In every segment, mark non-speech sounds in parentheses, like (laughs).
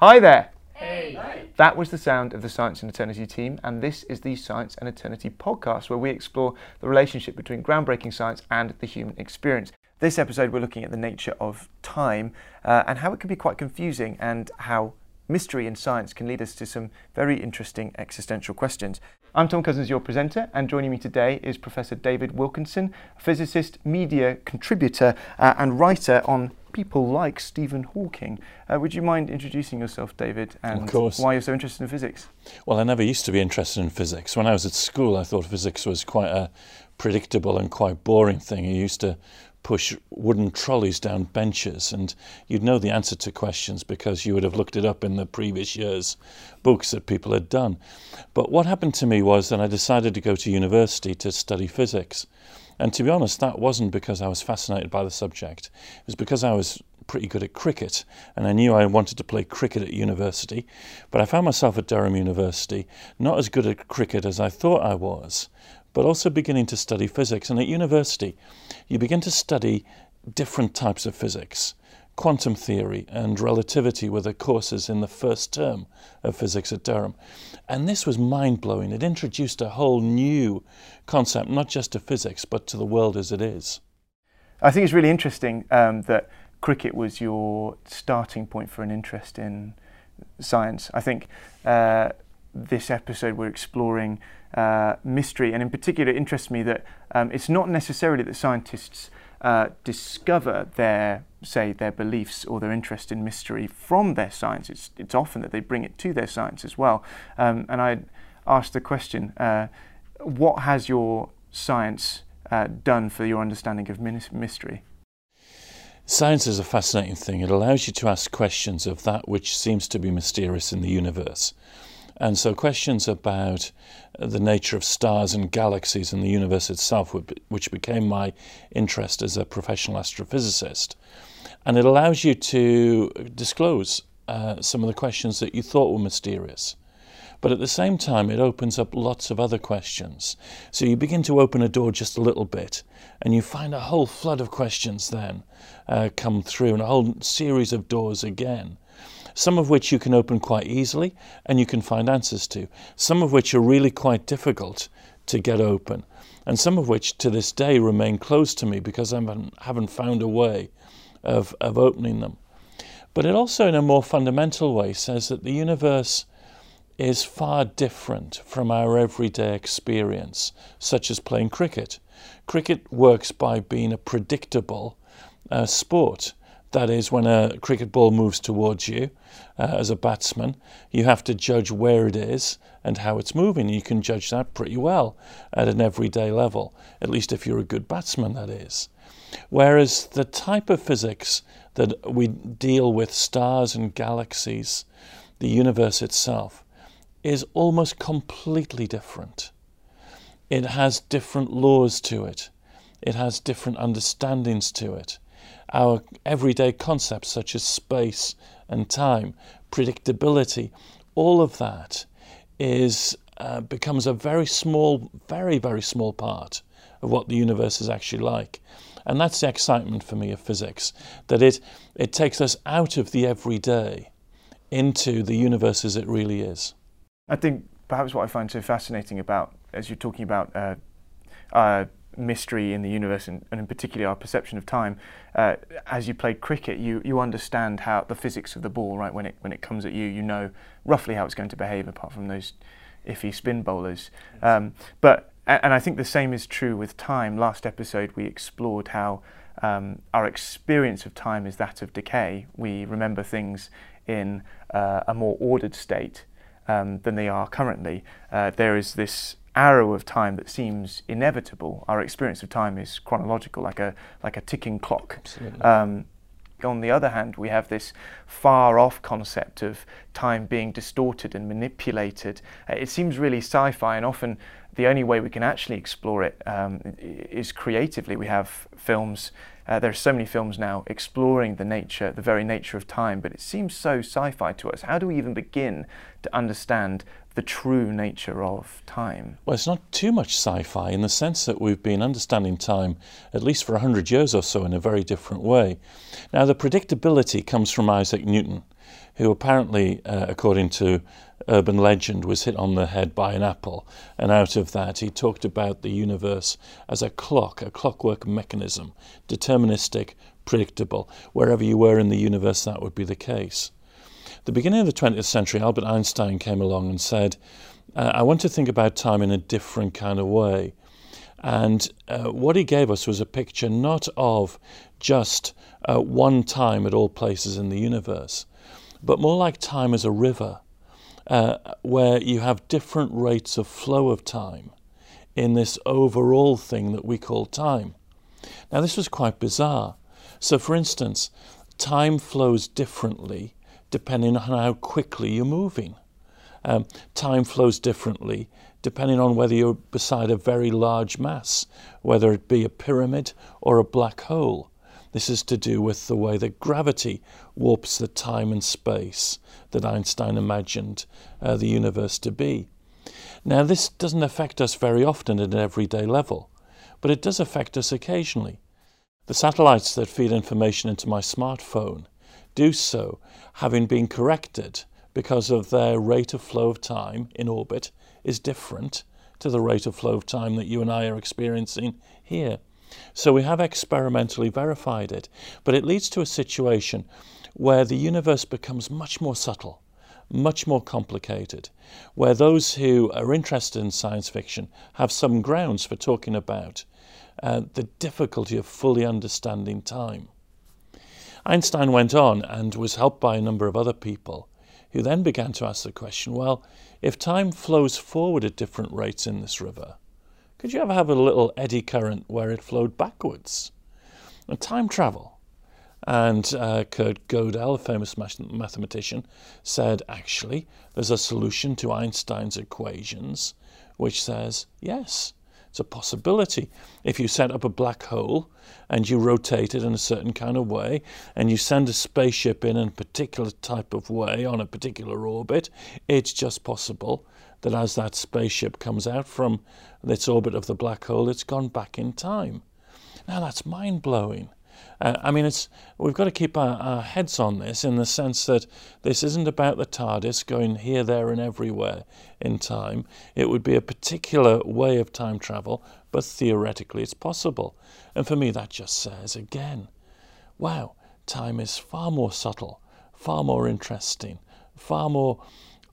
Hi there. Hey. That was the sound of the Science and Eternity team, and this is the Science and Eternity podcast, where we explore the relationship between groundbreaking science and the human experience. This episode, we're looking at the nature of time uh, and how it can be quite confusing, and how mystery in science can lead us to some very interesting existential questions. I'm Tom Cousins, your presenter, and joining me today is Professor David Wilkinson, a physicist, media contributor, uh, and writer on people like Stephen Hawking. Uh, would you mind introducing yourself, David, and why you're so interested in physics? Well, I never used to be interested in physics. When I was at school, I thought physics was quite a predictable and quite boring thing. You used to push wooden trolleys down benches, and you'd know the answer to questions because you would have looked it up in the previous year's books that people had done. But what happened to me was that I decided to go to university to study physics. And to be honest, that wasn't because I was fascinated by the subject. It was because I was pretty good at cricket, and I knew I wanted to play cricket at university. But I found myself at Durham University not as good at cricket as I thought I was, but also beginning to study physics. And at university, you begin to study different types of physics. Quantum theory and relativity were the courses in the first term of physics at Durham. And this was mind blowing. It introduced a whole new concept, not just to physics, but to the world as it is. I think it's really interesting um, that cricket was your starting point for an interest in science. I think uh, this episode we're exploring uh, mystery, and in particular, it interests me that um, it's not necessarily that scientists uh, discover their, say, their beliefs or their interest in mystery from their science. It's, it's often that they bring it to their science as well. Um, and I asked the question, uh, what has your science uh, done for your understanding of mystery? Science is a fascinating thing. It allows you to ask questions of that which seems to be mysterious in the universe. And so, questions about the nature of stars and galaxies and the universe itself, which became my interest as a professional astrophysicist. And it allows you to disclose uh, some of the questions that you thought were mysterious. But at the same time, it opens up lots of other questions. So you begin to open a door just a little bit, and you find a whole flood of questions then uh, come through, and a whole series of doors again. Some of which you can open quite easily and you can find answers to. Some of which are really quite difficult to get open. And some of which to this day remain closed to me because I haven't, found a way of, of opening them. But it also, in a more fundamental way, says that the universe is far different from our everyday experience, such as playing cricket. Cricket works by being a predictable uh, sport. That is, when a cricket ball moves towards you uh, as a batsman, you have to judge where it is and how it's moving. You can judge that pretty well at an everyday level, at least if you're a good batsman, that is. Whereas the type of physics that we deal with, stars and galaxies, the universe itself, is almost completely different. It has different laws to it, it has different understandings to it. Our everyday concepts, such as space and time, predictability, all of that is uh, becomes a very small, very, very small part of what the universe is actually like. And that's the excitement for me of physics, that it, it takes us out of the everyday into the universe as it really is. I think perhaps what I find so fascinating about, as you're talking about uh, uh, mystery in the universe and, and, in particular our perception of time, uh, as you play cricket, you, you understand how the physics of the ball, right? When it when it comes at you, you know roughly how it's going to behave, apart from those iffy spin bowlers. Um, but and I think the same is true with time. Last episode we explored how um, our experience of time is that of decay. We remember things in uh, a more ordered state um, than they are currently. Uh, there is this arrow of time that seems inevitable. Our experience of time is chronological, like a like a ticking clock. Um, on the other hand, we have this far off concept of time being distorted and manipulated. Uh, it seems really sci fi, and often the only way we can actually explore it um, is creatively. We have films, uh, there are so many films now exploring the nature, the very nature of time, but it seems so sci fi to us. How do we even begin to understand the true nature of time? Well, it's not too much sci fi in the sense that we've been understanding time at least for 100 years or so in a very different way. Now, the predictability comes from Isaac Newton. Who apparently, uh, according to urban legend, was hit on the head by an apple. And out of that, he talked about the universe as a clock, a clockwork mechanism, deterministic, predictable. Wherever you were in the universe, that would be the case. The beginning of the 20th century, Albert Einstein came along and said, uh, I want to think about time in a different kind of way. And uh, what he gave us was a picture not of just uh, one time at all places in the universe, but more like time as a river, uh, where you have different rates of flow of time in this overall thing that we call time. Now, this was quite bizarre. So, for instance, time flows differently depending on how quickly you're moving. Um, time flows differently depending on whether you're beside a very large mass, whether it be a pyramid or a black hole. This is to do with the way that gravity warps the time and space that Einstein imagined uh, the universe to be. Now, this doesn't affect us very often at an everyday level, but it does affect us occasionally. The satellites that feed information into my smartphone do so having been corrected because of their rate of flow of time in orbit is different to the rate of flow of time that you and I are experiencing here. So we have experimentally verified it, but it leads to a situation where the universe becomes much more subtle, much more complicated, where those who are interested in science fiction have some grounds for talking about uh, the difficulty of fully understanding time. Einstein went on and was helped by a number of other people who then began to ask the question well, if time flows forward at different rates in this river, could you ever have a little eddy current where it flowed backwards? And time travel. And uh, Kurt Gödel, a famous mathematician, said actually there's a solution to Einstein's equations which says yes, it's a possibility. If you set up a black hole and you rotate it in a certain kind of way and you send a spaceship in a particular type of way on a particular orbit, it's just possible that as that spaceship comes out from its orbit of the black hole, it's gone back in time. Now that's mind blowing. Uh, I mean, it's we've got to keep our, our, heads on this in the sense that this isn't about the TARDIS going here, there, and everywhere in time. It would be a particular way of time travel, but theoretically it's possible. And for me, that just says again, wow, time is far more subtle, far more interesting, far more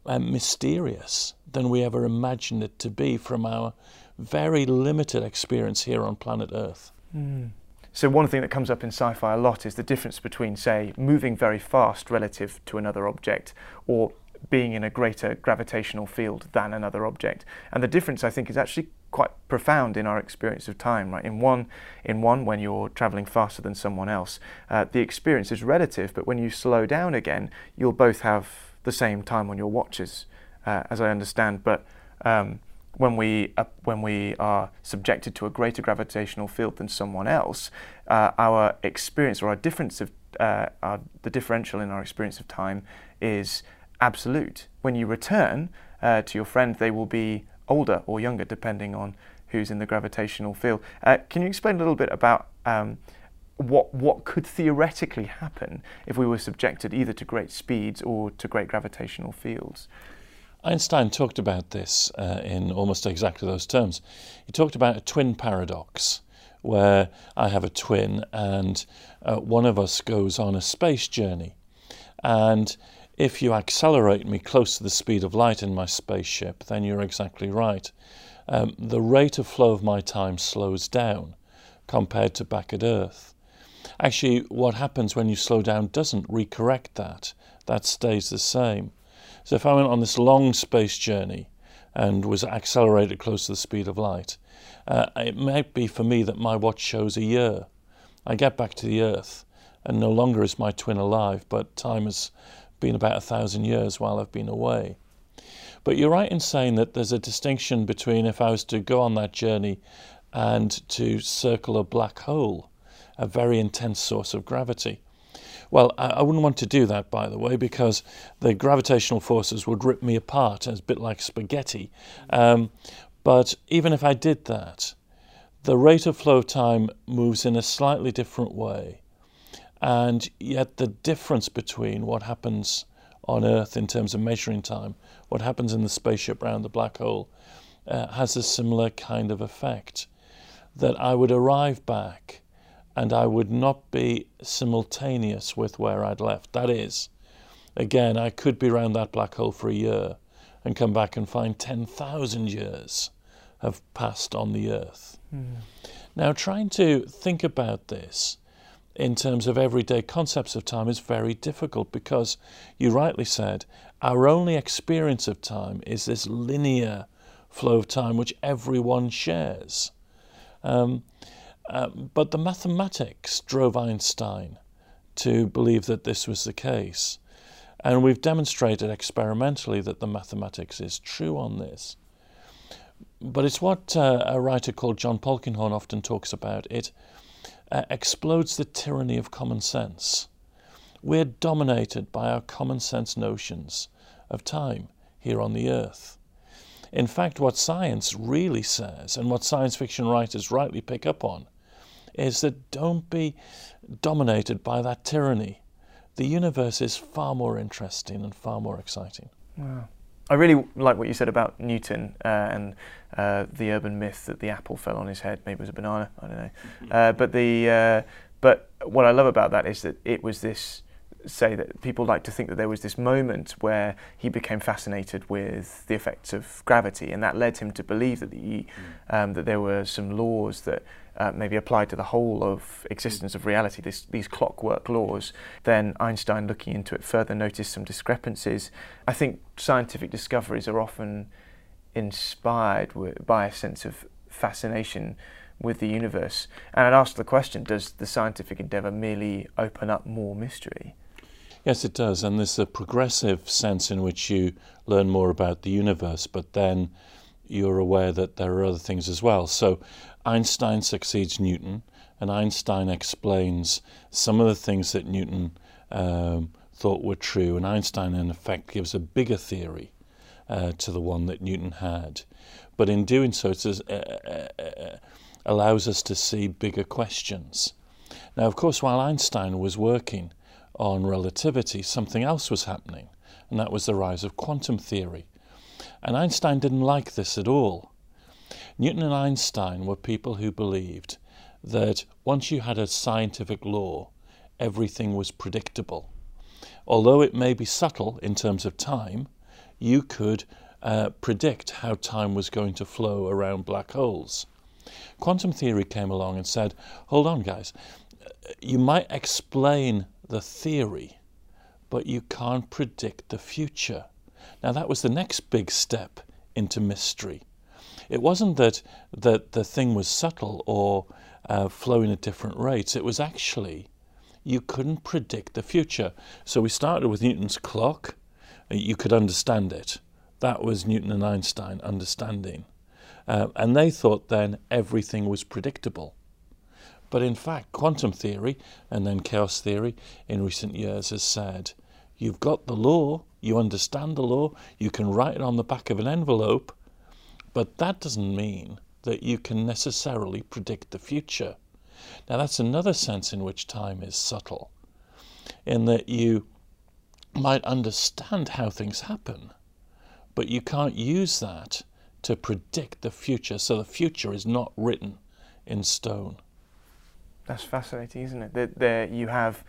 um, mysterious than we ever imagined it to be from our very limited experience here on planet Earth. Mm. So one thing that comes up in sci-fi a lot is the difference between, say, moving very fast relative to another object or being in a greater gravitational field than another object. And the difference, I think, is actually quite profound in our experience of time. Right? In one, in one, when you're traveling faster than someone else, uh, the experience is relative. But when you slow down again, you'll both have the same time on your watches, uh, as I understand. But um, when we uh, when we are subjected to a greater gravitational field than someone else, uh, our experience or our difference of uh, our, the differential in our experience of time is absolute. When you return uh, to your friend, they will be older or younger depending on who's in the gravitational field. Uh, can you explain a little bit about um, what what could theoretically happen if we were subjected either to great speeds or to great gravitational fields? Einstein talked about this uh, in almost exactly those terms. He talked about a twin paradox, where I have a twin and uh, one of us goes on a space journey. And if you accelerate me close to the speed of light in my spaceship, then you're exactly right. Um, the rate of flow of my time slows down compared to back at Earth. Actually, what happens when you slow down doesn't recorrect that, that stays the same. So if I went on this long space journey and was accelerated close to the speed of light, uh, it might be for me that my watch shows a year. I get back to the Earth, and no longer is my twin alive, but time has been about a thousand years while I've been away. But you're right in saying that there's a distinction between if I was to go on that journey and to circle a black hole, a very intense source of gravity. Well, I, I, wouldn't want to do that, by the way, because the gravitational forces would rip me apart. It's a bit like spaghetti. Um, but even if I did that, the rate of flow time moves in a slightly different way. And yet, the difference between what happens on Earth in terms of measuring time, what happens in the spaceship around the black hole, uh, has a similar kind of effect. That I would arrive back and I would not be simultaneous with where I'd left. That is, again, I could be around that black hole for a year and come back and find 10,000 years have passed on the Earth. Mm. Now, trying to think about this in terms of everyday concepts of time is very difficult because you rightly said our only experience of time is this linear flow of time which everyone shares. Um, uh, but the mathematics drove Einstein to believe that this was the case. And we've demonstrated experimentally that the mathematics is true on this. But it's what uh, a writer called John Polkinghorne often talks about. It uh, explodes the tyranny of common sense. We're dominated by our common sense notions of time here on the earth. In fact, what science really says, and what science fiction writers rightly pick up on, is that don't be dominated by that tyranny. The universe is far more interesting and far more exciting. Wow. I really like what you said about Newton uh, and uh, the urban myth that the apple fell on his head. Maybe it was a banana. I don't know. Uh, but the uh, but what I love about that is that it was this say that people like to think that there was this moment where he became fascinated with the effects of gravity, and that led him to believe that the mm. um, that there were some laws that uh, maybe applied to the whole of existence of reality, this, these clockwork laws. Then Einstein, looking into it further, noticed some discrepancies. I think scientific discoveries are often inspired by a sense of fascination with the universe. And I'd ask the question does the scientific endeavour merely open up more mystery? Yes, it does. And there's a progressive sense in which you learn more about the universe, but then you're aware that there are other things as well. So Einstein succeeds Newton, and Einstein explains some of the things that Newton um, thought were true, and Einstein, in effect, gives a bigger theory uh, to the one that Newton had. But in doing so, it uh, uh, uh, allows us to see bigger questions. Now, of course, while Einstein was working on relativity, something else was happening, and that was the rise of quantum theory. And Einstein didn't like this at all. Newton and Einstein were people who believed that once you had a scientific law, everything was predictable. Although it may be subtle in terms of time, you could uh, predict how time was going to flow around black holes. Quantum theory came along and said, hold on, guys, you might explain the theory, but you can't predict the future. Now, that was the next big step into mystery. It wasn't that, that the thing was subtle or uh, flowing at different rates, it was actually you couldn't predict the future. So we started with Newton's clock, you could understand it. That was Newton and Einstein understanding. Uh, and they thought then everything was predictable. But in fact, quantum theory and then chaos theory in recent years has said you've got the law, you understand the law, you can write it on the back of an envelope, but that doesn't mean that you can necessarily predict the future. Now, that's another sense in which time is subtle, in that you might understand how things happen, but you can't use that to predict the future, so the future is not written in stone. That's fascinating, isn't it? That there you have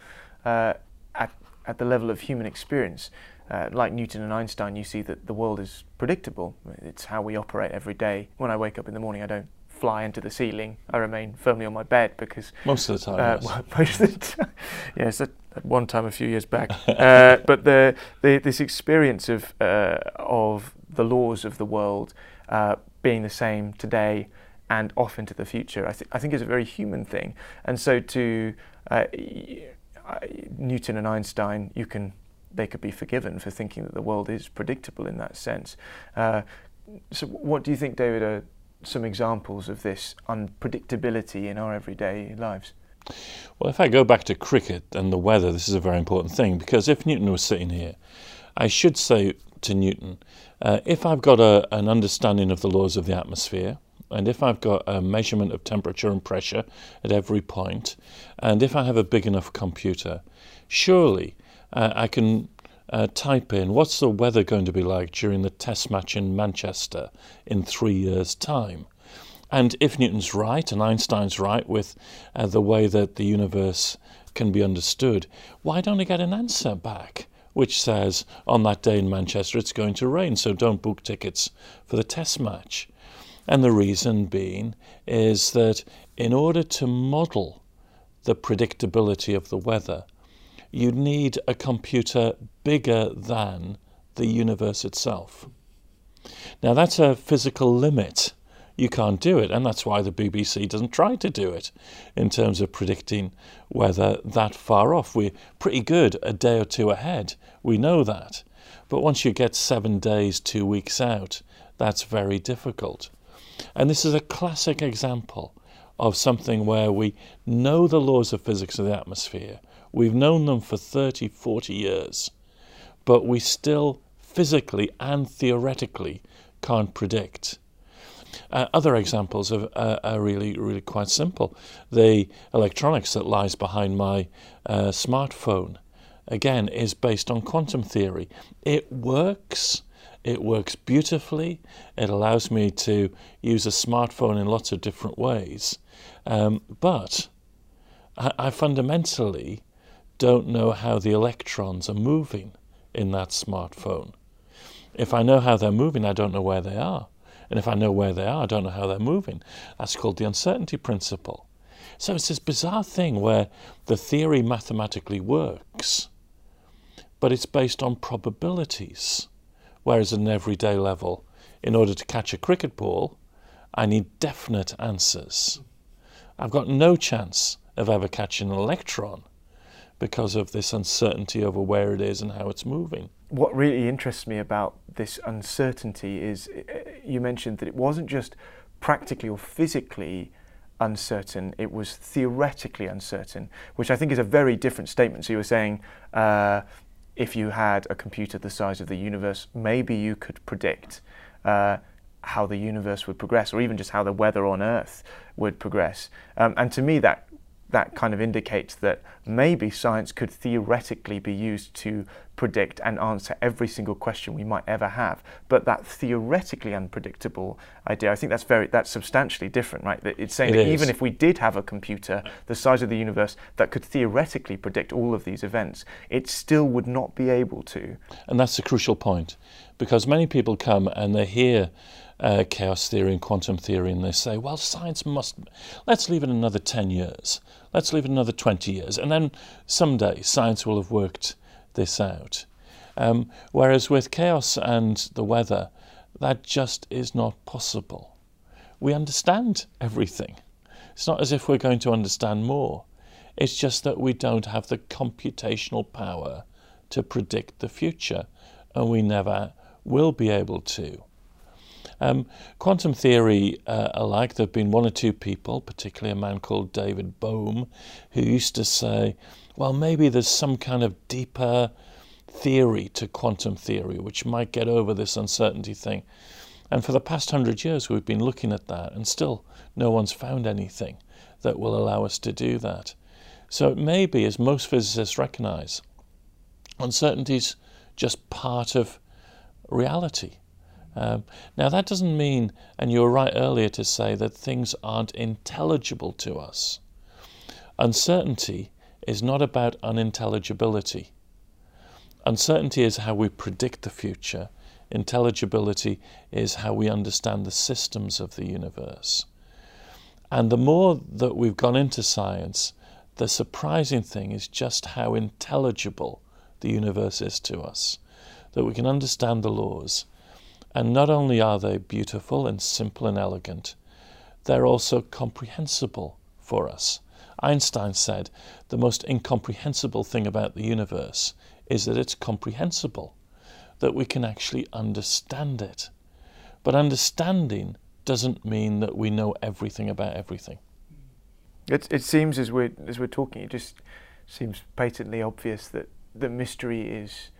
uh, at at the level of human experience, uh, like Newton and Einstein, you see that the world is predictable. It's how we operate every day. When I wake up in the morning, I don't fly into the ceiling. I remain firmly on my bed because most of the time. Uh, well, (laughs) most of the time, yes, at, at one time a few years back. (laughs) uh, but the, the, this experience of uh, of the laws of the world uh, being the same today and off into the future, I, th- I think is a very human thing. And so to uh, Newton and Einstein, you can they could be forgiven for thinking that the world is predictable in that sense. Uh, so, what do you think, David, are some examples of this unpredictability in our everyday lives? Well, if I go back to cricket and the weather, this is a very important thing because if Newton was sitting here, I should say to Newton, uh, if I've got a, an understanding of the laws of the atmosphere, and if I've got a measurement of temperature and pressure at every point, and if I have a big enough computer, surely uh, I can uh, type in what's the weather going to be like during the test match in Manchester in three years' time. And if Newton's right and Einstein's right with uh, the way that the universe can be understood, why don't I get an answer back which says on that day in Manchester it's going to rain, so don't book tickets for the test match? And the reason being is that in order to model the predictability of the weather, you need a computer bigger than the universe itself. Now, that's a physical limit. You can't do it, and that's why the BBC doesn't try to do it in terms of predicting weather that far off. We're pretty good a day or two ahead, we know that. But once you get seven days, two weeks out, that's very difficult. And this is a classic example of something where we know the laws of physics of the atmosphere, We've known them for 30, 40 years, but we still physically and theoretically can't predict. Uh, other examples uh, are really, really quite simple. The electronics that lies behind my uh, smartphone, again, is based on quantum theory. It works. It works beautifully. It allows me to use a smartphone in lots of different ways. Um, but I, I fundamentally don't know how the electrons are moving in that smartphone. If I know how they're moving, I don't know where they are. And if I know where they are, I don't know how they're moving. That's called the uncertainty principle. So it's this bizarre thing where the theory mathematically works, but it's based on probabilities. Whereas at an everyday level, in order to catch a cricket ball, I need definite answers. I've got no chance of ever catching an electron because of this uncertainty over where it is and how it's moving. What really interests me about this uncertainty is uh, you mentioned that it wasn't just practically or physically uncertain, it was theoretically uncertain, which I think is a very different statement. So you were saying uh, if you had a computer the size of the universe, maybe you could predict. Uh, how the universe would progress, or even just how the weather on Earth would progress. Um, and to me, that that kind of indicates that maybe science could theoretically be used to predict and answer every single question we might ever have. But that theoretically unpredictable idea, I think that's very that's substantially different, right? It's saying it that is. even if we did have a computer the size of the universe that could theoretically predict all of these events, it still would not be able to. And that's a crucial point, because many people come and they hear uh, chaos theory and quantum theory, and they say, well, science must, let's leave it another 10 years, let's leave it another 20 years, and then someday science will have worked this out. Um, whereas with chaos and the weather, that just is not possible. We understand everything. It's not as if we're going to understand more. It's just that we don't have the computational power to predict the future, and we never will be able to. Um, quantum theory uh, alike, there have been one or two people, particularly a man called David Bohm, who used to say, well, maybe there's some kind of deeper theory to quantum theory which might get over this uncertainty thing. And for the past hundred years, we've been looking at that, and still no one's found anything that will allow us to do that. So it may be, as most physicists recognize, uncertainty's just part of reality. Um, now, that doesn't mean, and you were right earlier to say, that things aren't intelligible to us. Uncertainty is not about unintelligibility. Uncertainty is how we predict the future. Intelligibility is how we understand the systems of the universe. And the more that we've gone into science, the surprising thing is just how intelligible the universe is to us. That we can understand the laws, and not only are they beautiful and simple and elegant, they're also comprehensible for us. Einstein said the most incomprehensible thing about the universe is that it's comprehensible, that we can actually understand it. But understanding doesn't mean that we know everything about everything. It, it seems as we're, as we're talking, it just seems patently obvious that the mystery is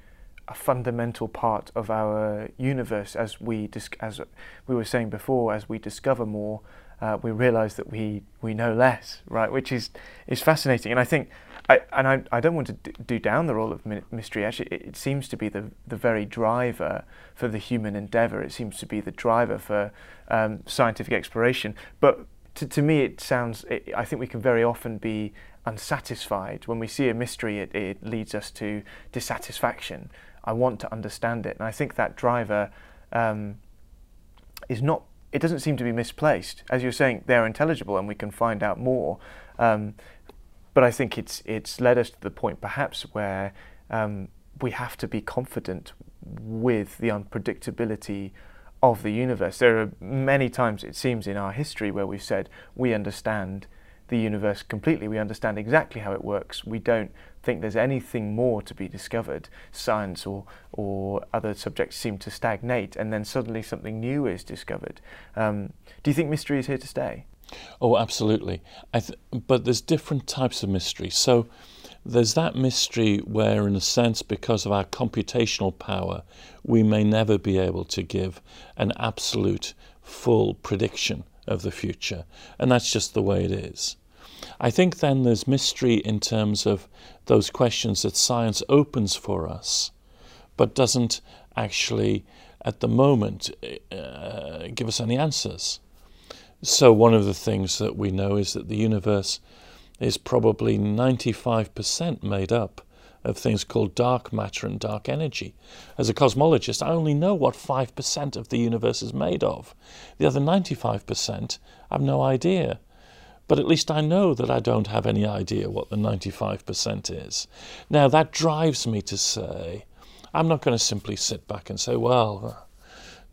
a fundamental part of our universe as we as we were saying before as we discover more uh, we realise that we we know less, right? Which is is fascinating, and I think. I, and I, I don't want to do down the role of mystery. Actually, it, it seems to be the, the very driver for the human endeavour. It seems to be the driver for um, scientific exploration. But to, to me, it sounds, it, I think we can very often be unsatisfied. When we see a mystery, it, it leads us to dissatisfaction. I want to understand it. And I think that driver um, is not, it doesn't seem to be misplaced. As you're saying, they're intelligible and we can find out more. Um, but I think it's, it's led us to the point perhaps where um, we have to be confident with the unpredictability of the universe. There are many times, it seems, in our history where we've said we understand the universe completely. We understand exactly how it works. We don't think there's anything more to be discovered. Science or, or other subjects seem to stagnate, and then suddenly something new is discovered. Um, do you think mystery is here to stay? Oh, absolutely. Th- but there's different types of mystery. So there's that mystery where, in a sense, because of our computational power, we may never be able to give an absolute full prediction of the future. And that's just the way it is. I think then there's mystery in terms of those questions that science opens for us, but doesn't actually, at the moment, uh, give us any answers. So, one of the things that we know is that the universe is probably 95% made up of things called dark matter and dark energy. As a cosmologist, I only know what 5% of the universe is made of. The other 95%, I have no idea. But at least I know that I don't have any idea what the 95% is. Now, that drives me to say, I'm not going to simply sit back and say, well,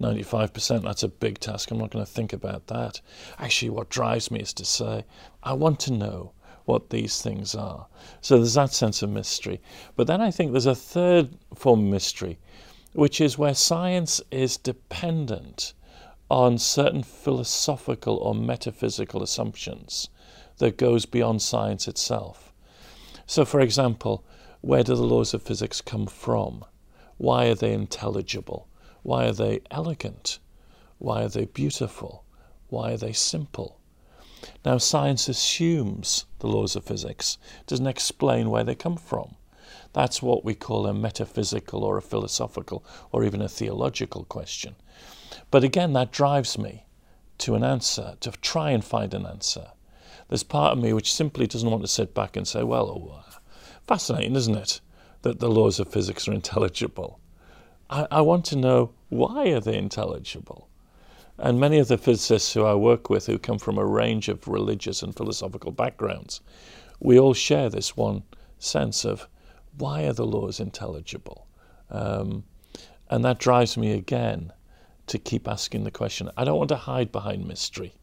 95%, that's a big task. I'm not going to think about that. Actually, what drives me is to say, I want to know what these things are. So there's that sense of mystery. But then I think there's a third form of mystery, which is where science is dependent on certain philosophical or metaphysical assumptions that goes beyond science itself. So, for example, where do the laws of physics come from? Why are they intelligible? Why are they elegant? Why are they beautiful? Why are they simple? Now, science assumes the laws of physics, doesn't explain where they come from. That's what we call a metaphysical or a philosophical or even a theological question. But again, that drives me to an answer, to try and find an answer. There's part of me which simply doesn't want to sit back and say, well, oh, uh, fascinating, isn't it, that the laws of physics are (laughs) intelligible? I, I want to know why are they intelligible? And many of the physicists who I work with, who come from a range of religious and philosophical backgrounds, we all share this one sense of why are the laws intelligible? Um, and that drives me again to keep asking the question. I don't want to hide behind mystery.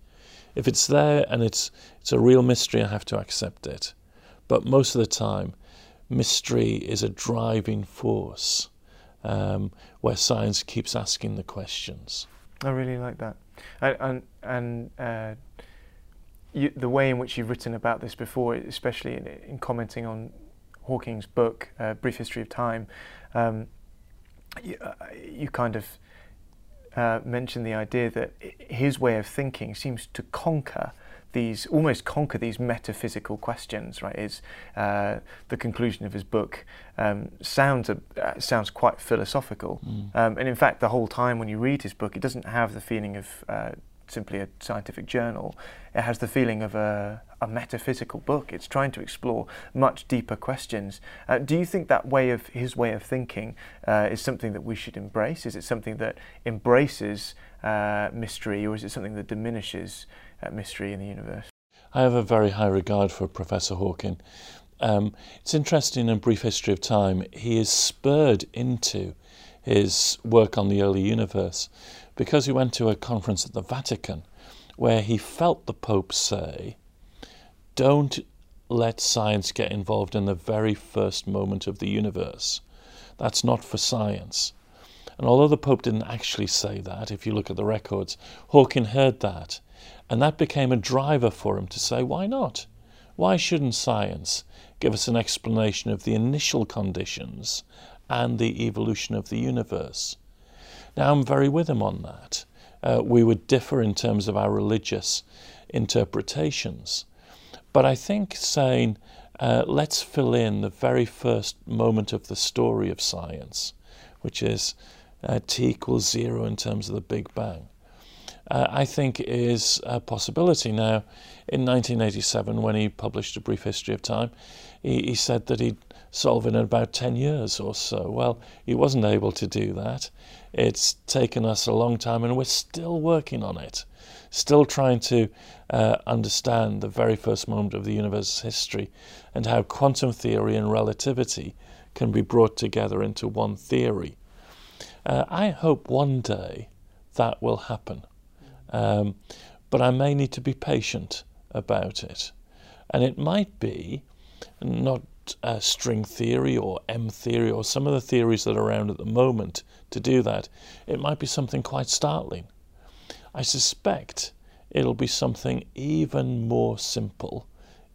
If it's there and it's it's a real mystery, I have to accept it. But most of the time, mystery is a driving force um, where science keeps asking the questions. I really like that, and and, and uh, you, the way in which you've written about this before, especially in, in commenting on Hawking's book, uh, Brief History of Time, um, you, uh, you, kind of uh, mentioned the idea that his way of thinking seems to conquer these almost conquer these metaphysical questions. Right? Is uh, the conclusion of his book um, sounds uh, sounds quite philosophical, mm. um, and in fact, the whole time when you read his book, it doesn't have the feeling of uh, simply a scientific journal. It has the feeling of a, a metaphysical book. It's trying to explore much deeper questions. Uh, do you think that way of his way of thinking uh, is something that we should embrace? Is it something that embraces uh, mystery, or is it something that diminishes mystery in the universe. I have a very high regard for Professor Hawking. Um, it's interesting in a Brief History of Time, he is spurred into his work on the early universe because he went to a conference at the Vatican where he felt the Pope say, Don't let science get involved in the very first moment of the universe. That's not for science. And although the Pope didn't actually say that, if you look at the records, Hawking heard that and that became a driver for him to say, why not? Why shouldn't science give us an explanation of the initial conditions and the evolution of the universe? Now, I'm very with him on that. uh, we would differ in terms of our religious interpretations. But I think saying, uh, let's fill in the very first moment of the story of science, which is uh, t equals zero in terms of the Big Bang, uh, I think is a possibility. Now, in 1987, when he published A Brief History of Time, he, he said that he'd solve it in about 10 years or so. Well, he wasn't able to do that. It's taken us a long time, and we're still working on it, still trying to uh, understand the very first moment of the universe's history and how quantum theory and relativity can be brought together into one theory. Uh, I hope one day that will happen. Um, but I may need to be patient about it. And it might be not uh, string theory or M theory or some of the theories that are around at the moment to do that. It might be something quite startling. I suspect it'll be something even more simple,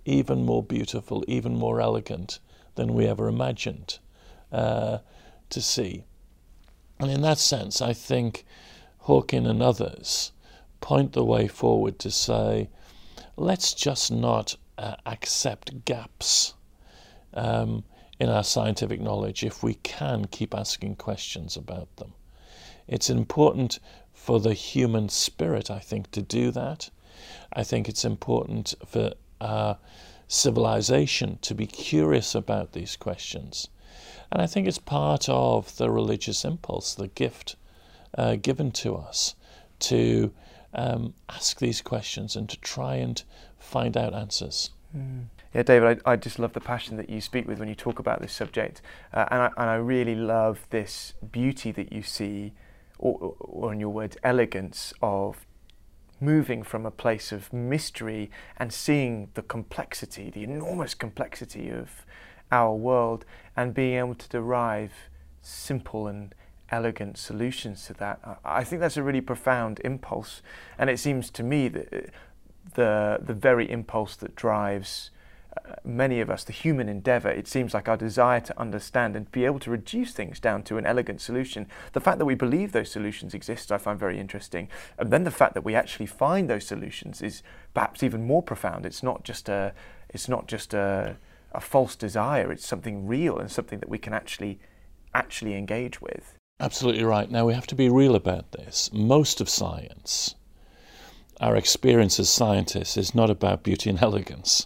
even more beautiful, even more elegant than we ever imagined uh, to see. And in that sense, I think Hawking and others point the way forward to say, let's just not uh, accept gaps um, in our scientific knowledge if we can keep asking questions about them. It's important for the human spirit, I think, to do that. I think it's important for our civilization to be curious about these questions. And I think it's part of the religious impulse, the gift uh, given to us to um, ask these questions and to try and find out answers. Mm. Yeah, David, I, I, just love the passion that you speak with when you talk about this subject. Uh, and, I, and I really love this beauty that you see, or, or in your words, elegance of moving from a place of mystery and seeing the complexity, the enormous complexity of our world, and being able to derive simple and elegant solutions to that. I think that's a really profound impulse, and it seems to me that uh, the the very impulse that drives uh, many of us, the human endeavor, it seems like our desire to understand and be able to reduce things down to an elegant solution. The fact that we believe those solutions exist, I find very interesting. And then the fact that we actually find those solutions is perhaps even more profound. It's not just a, it's not just a, a false desire. It's something real and something that we can actually, actually engage with. Absolutely right. Now we have to be real about this. Most of science, our experience as scientists, is not about beauty and (laughs) elegance.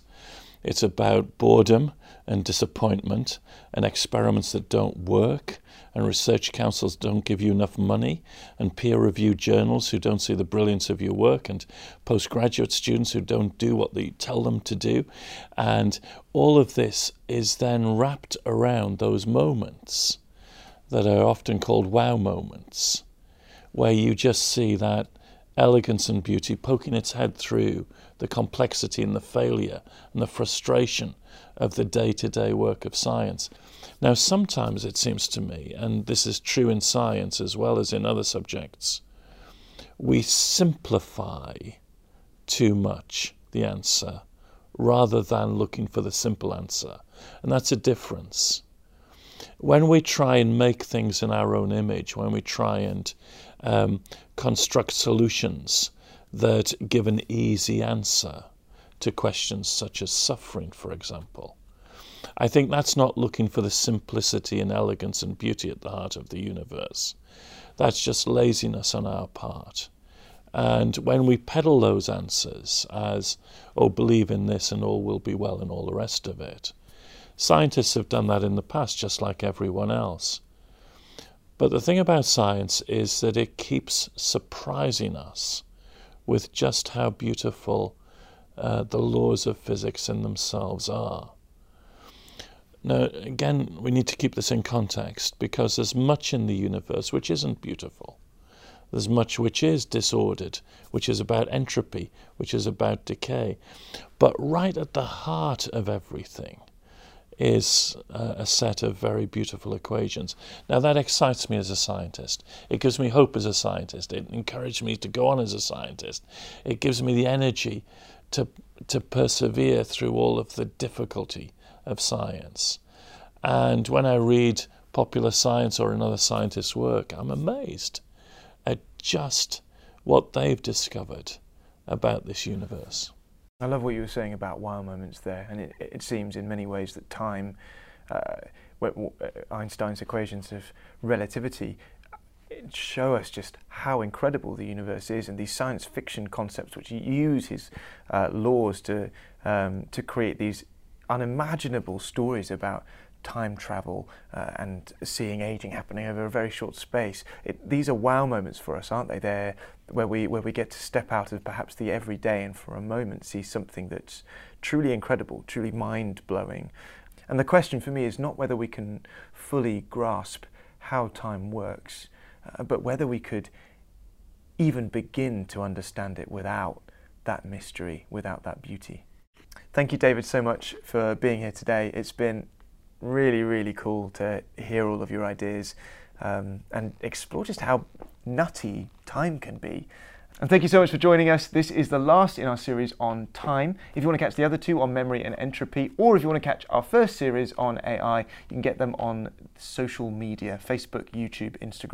It's about boredom and disappointment and experiments that don't work and research councils don't give you enough money and peer reviewed journals who don't see the brilliance of your work and postgraduate students who don't do what they tell them to do. And all of this is then wrapped around those moments that are often called wow moments, where you just see that elegance and beauty poking its head through the complexity and the failure and the frustration of the day to day work of science. Now, sometimes it seems to me, and this is true in science as well as in other subjects, we simplify too much the answer rather than looking for the simple answer. And that's a difference when we try and make things in our own image, when we try and um, construct solutions that give an easy answer to questions such as suffering, for example, I think that's not looking for the simplicity and elegance and beauty at the heart of the universe. That's just laziness on our part. And when we peddle those answers as, oh, believe in this and all will be well and all the rest of it, Scientists have done that in the past, just like everyone else. But the thing about science is that it keeps surprising us with just how beautiful uh, the laws of physics in themselves are. Now, again, we need to keep this in context because there's much in the universe which isn't beautiful. There's much which is disordered, which is about entropy, which is about decay. But right at the heart of everything is uh, a set of very beautiful equations. Now, that excites me as a scientist. It gives me hope as a scientist. It encourages me to go on as a scientist. It gives me the energy to, to persevere through all of the difficulty of science. And when I read popular science or another scientist's work, I'm amazed at just what they've discovered about this universe. I love what you were saying about wow moments there, and it, it seems in many ways that time, uh, Einstein's equations of relativity, show us just how incredible the universe is, and these science fiction concepts, which use his uh, laws to um, to create these unimaginable stories about time travel uh, and seeing aging happening over a very short space. It, these are wow moments for us, aren't they? They're where we where we get to step out of perhaps the everyday and for a moment see something that's truly incredible, truly mind blowing. And the question for me is not whether we can fully grasp how time works, uh, but whether we could even begin to understand it without that mystery, without that beauty. Thank you, David, so much for being here today. It's been really, really cool to hear all of your ideas um, and explore just how nutty time can be. And thank you so much for joining us. This is the last in our series on time. If you want to catch the other two on memory and entropy, or if you want to catch our first series on AI, you can get them on social media Facebook, YouTube, Instagram.